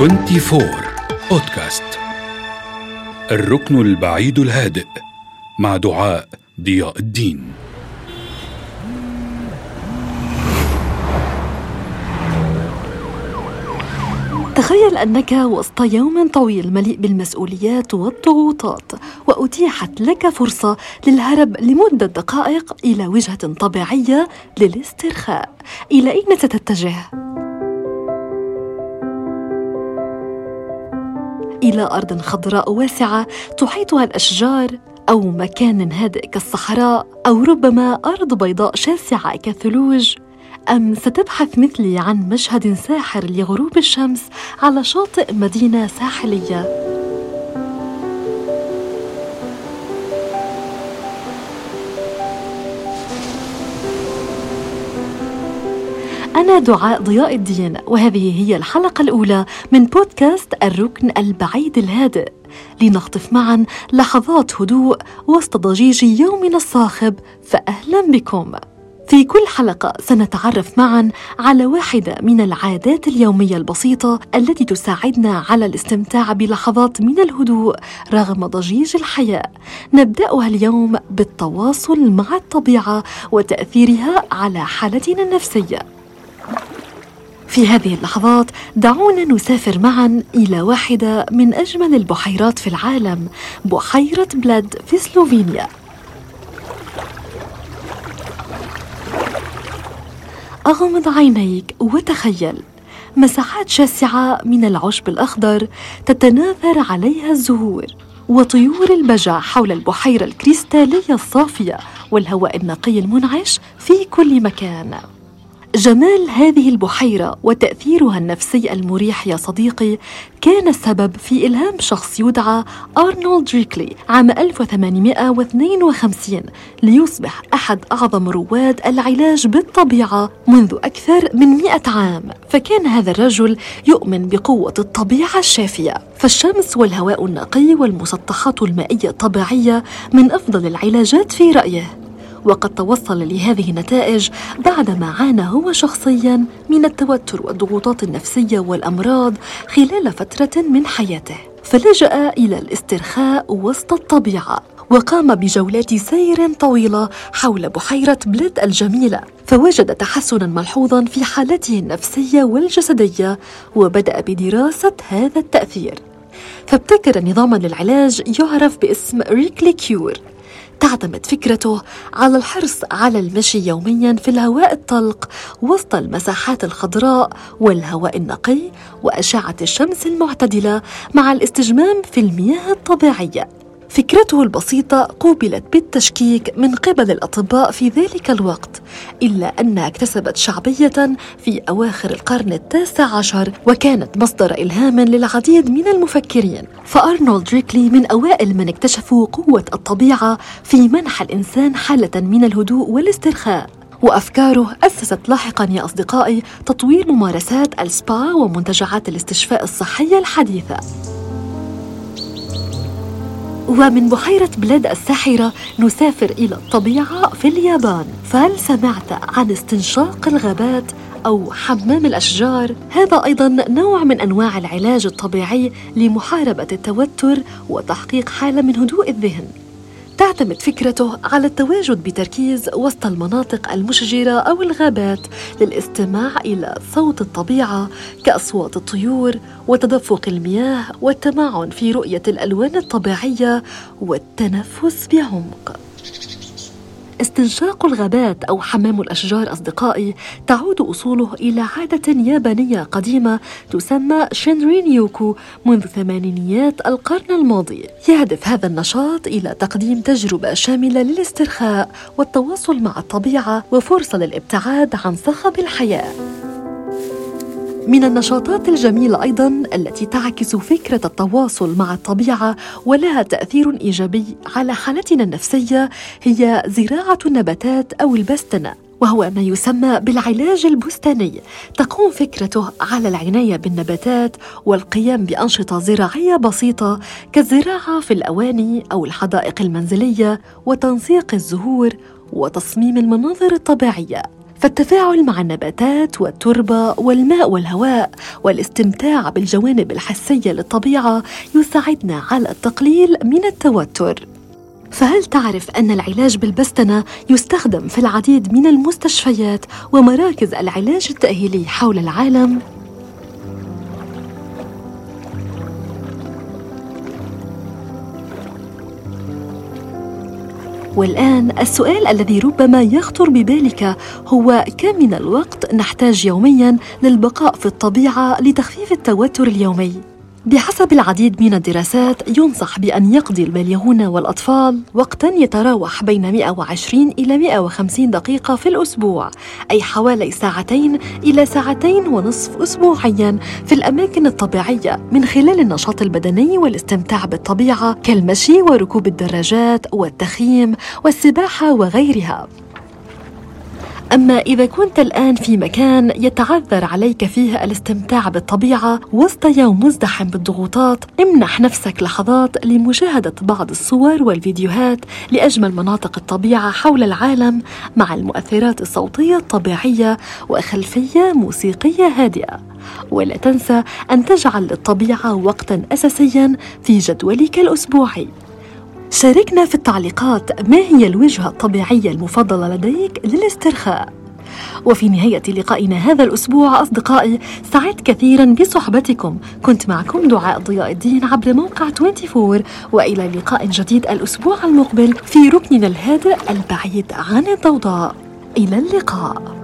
24 بودكاست الركن البعيد الهادئ مع دعاء ضياء الدين. تخيل أنك وسط يوم طويل مليء بالمسؤوليات والضغوطات وأتيحت لك فرصة للهرب لمدة دقائق إلى وجهة طبيعية للاسترخاء. إلى أين ستتجه؟ إلى أرض خضراء واسعة تحيطها الاشجار أو مكان هادئ كالصحراء أو ربما أرض بيضاء شاسعة كالثلوج أم ستبحث مثلي عن مشهد ساحر لغروب الشمس على شاطئ مدينة ساحلية؟ أنا دعاء ضياء الدين وهذه هي الحلقة الأولى من بودكاست الركن البعيد الهادئ لنخطف معا لحظات هدوء وسط ضجيج يومنا الصاخب فأهلا بكم في كل حلقة سنتعرف معا على واحدة من العادات اليومية البسيطة التي تساعدنا على الاستمتاع بلحظات من الهدوء رغم ضجيج الحياة. نبدأها اليوم بالتواصل مع الطبيعة وتأثيرها على حالتنا النفسية. في هذه اللحظات دعونا نسافر معا إلى واحدة من أجمل البحيرات في العالم بحيرة بلاد في سلوفينيا. أغمض عينيك وتخيل مساحات شاسعة من العشب الأخضر تتناثر عليها الزهور وطيور البجع حول البحيرة الكريستالية الصافية والهواء النقي المنعش في كل مكان. جمال هذه البحيرة وتأثيرها النفسي المريح يا صديقي كان السبب في إلهام شخص يدعى أرنولد ريكلي عام 1852 ليصبح أحد أعظم رواد العلاج بالطبيعة منذ أكثر من 100 عام. فكان هذا الرجل يؤمن بقوة الطبيعة الشافية. فالشمس والهواء النقي والمسطحات المائية الطبيعية من أفضل العلاجات في رأيه. وقد توصل لهذه النتائج بعدما عانى هو شخصيا من التوتر والضغوطات النفسية والأمراض خلال فترة من حياته. فلجأ إلى الاسترخاء وسط الطبيعة وقام بجولات سير طويلة حول بحيرة بلد الجميلة. فوجد تحسنا ملحوظا في حالته النفسية والجسدية وبدأ بدراسة هذا التأثير. فابتكر نظاما للعلاج يعرف باسم Rikli cure تعتمد فكرته على الحرص على المشي يوميا في الهواء الطلق وسط المساحات الخضراء والهواء النقي وأشعة الشمس المعتدلة مع الاستجمام في المياه الطبيعية. فكرته البسيطة قوبلت بالتشكيك من قبل الأطباء في ذلك الوقت إلا أنها اكتسبت شعبية في أواخر القرن التاسع عشر وكانت مصدر إلهام للعديد من المفكرين. فأرنولد ريكلي من أوائل من اكتشفوا قوة الطبيعة في منح الإنسان حالة من الهدوء والاسترخاء. وأفكاره أسست لاحقا يا أصدقائي تطوير ممارسات السبا ومنتجعات الاستشفاء الصحية الحديثة. ومن بحيرة بلاد الساحرة نسافر إلى الطبيعة في اليابان فهل سمعت عن استنشاق الغابات أو حمام الأشجار؟ هذا أيضا نوع من أنواع العلاج الطبيعي لمحاربة التوتر وتحقيق حالة من هدوء الذهن تعتمد فكرته على التواجد بتركيز وسط المناطق المشجرة أو الغابات للاستماع إلى صوت الطبيعة كأصوات الطيور وتدفق المياه والتمعن في رؤية الألوان الطبيعية والتنفس بعمق. استنشاق الغابات أو حمام الأشجار أصدقائي تعود أصوله إلى عادة يابانية قديمة تسمى شينرين يوكو منذ ثمانينيات القرن الماضي. يهدف هذا النشاط إلى تقديم تجربة شاملة للاسترخاء والتواصل مع الطبيعة وفرصة للابتعاد عن صخب الحياة. من النشاطات الجميلة أيضا التي تعكس فكرة التواصل مع الطبيعة ولها تأثير إيجابي على حالتنا النفسية هي زراعة النباتات أو البستنة وهو ما يسمى بالعلاج البستاني. تقوم فكرته على العناية بالنباتات والقيام بأنشطة زراعية بسيطة كالزراعة في الأواني أو الحدائق المنزلية وتنسيق الزهور وتصميم المناظر الطبيعية. فالتفاعل مع النباتات والتربة والماء والهواء والاستمتاع بالجوانب الحسية للطبيعة يساعدنا على التقليل من التوتر فهل تعرف أن العلاج بالبستنة يستخدم في العديد من المستشفيات ومراكز العلاج التأهيلي حول العالم؟ والآن السؤال الذي ربما يخطر ببالك هو كم من الوقت نحتاج يومياً للبقاء في الطبيعة لتخفيف التوتر اليومي؟ بحسب العديد من الدراسات ينصح بأن يقضي البالغون والأطفال وقتا يتراوح بين 120 إلى 150 دقيقة في الأسبوع أي حوالي ساعتين إلى ساعتين ونصف أسبوعيا في الأماكن الطبيعية من خلال النشاط البدني والاستمتاع بالطبيعة كالمشي وركوب الدراجات والتخييم والسباحة وغيرها. أما إذا كنت الآن في مكان يتعذر عليك فيه الاستمتاع بالطبيعة وسط يوم مزدحم بالضغوطات امنح نفسك لحظات لمشاهدة بعض الصور والفيديوهات لأجمل مناطق الطبيعة حول العالم مع المؤثرات الصوتية الطبيعية وخلفية موسيقية هادئة. ولا تنسى أن تجعل للطبيعة وقتا أساسيا في جدولك الأسبوعي. شاركنا في التعليقات ما هي الوجهة الطبيعية المفضلة لديك للاسترخاء. وفي نهاية لقائنا هذا الأسبوع أصدقائي سعدت كثيرا بصحبتكم. كنت معكم دعاء ضياء الدين عبر موقع 24 وإلى لقاء جديد الأسبوع المقبل في ركننا الهادئ البعيد عن الضوضاء. إلى اللقاء.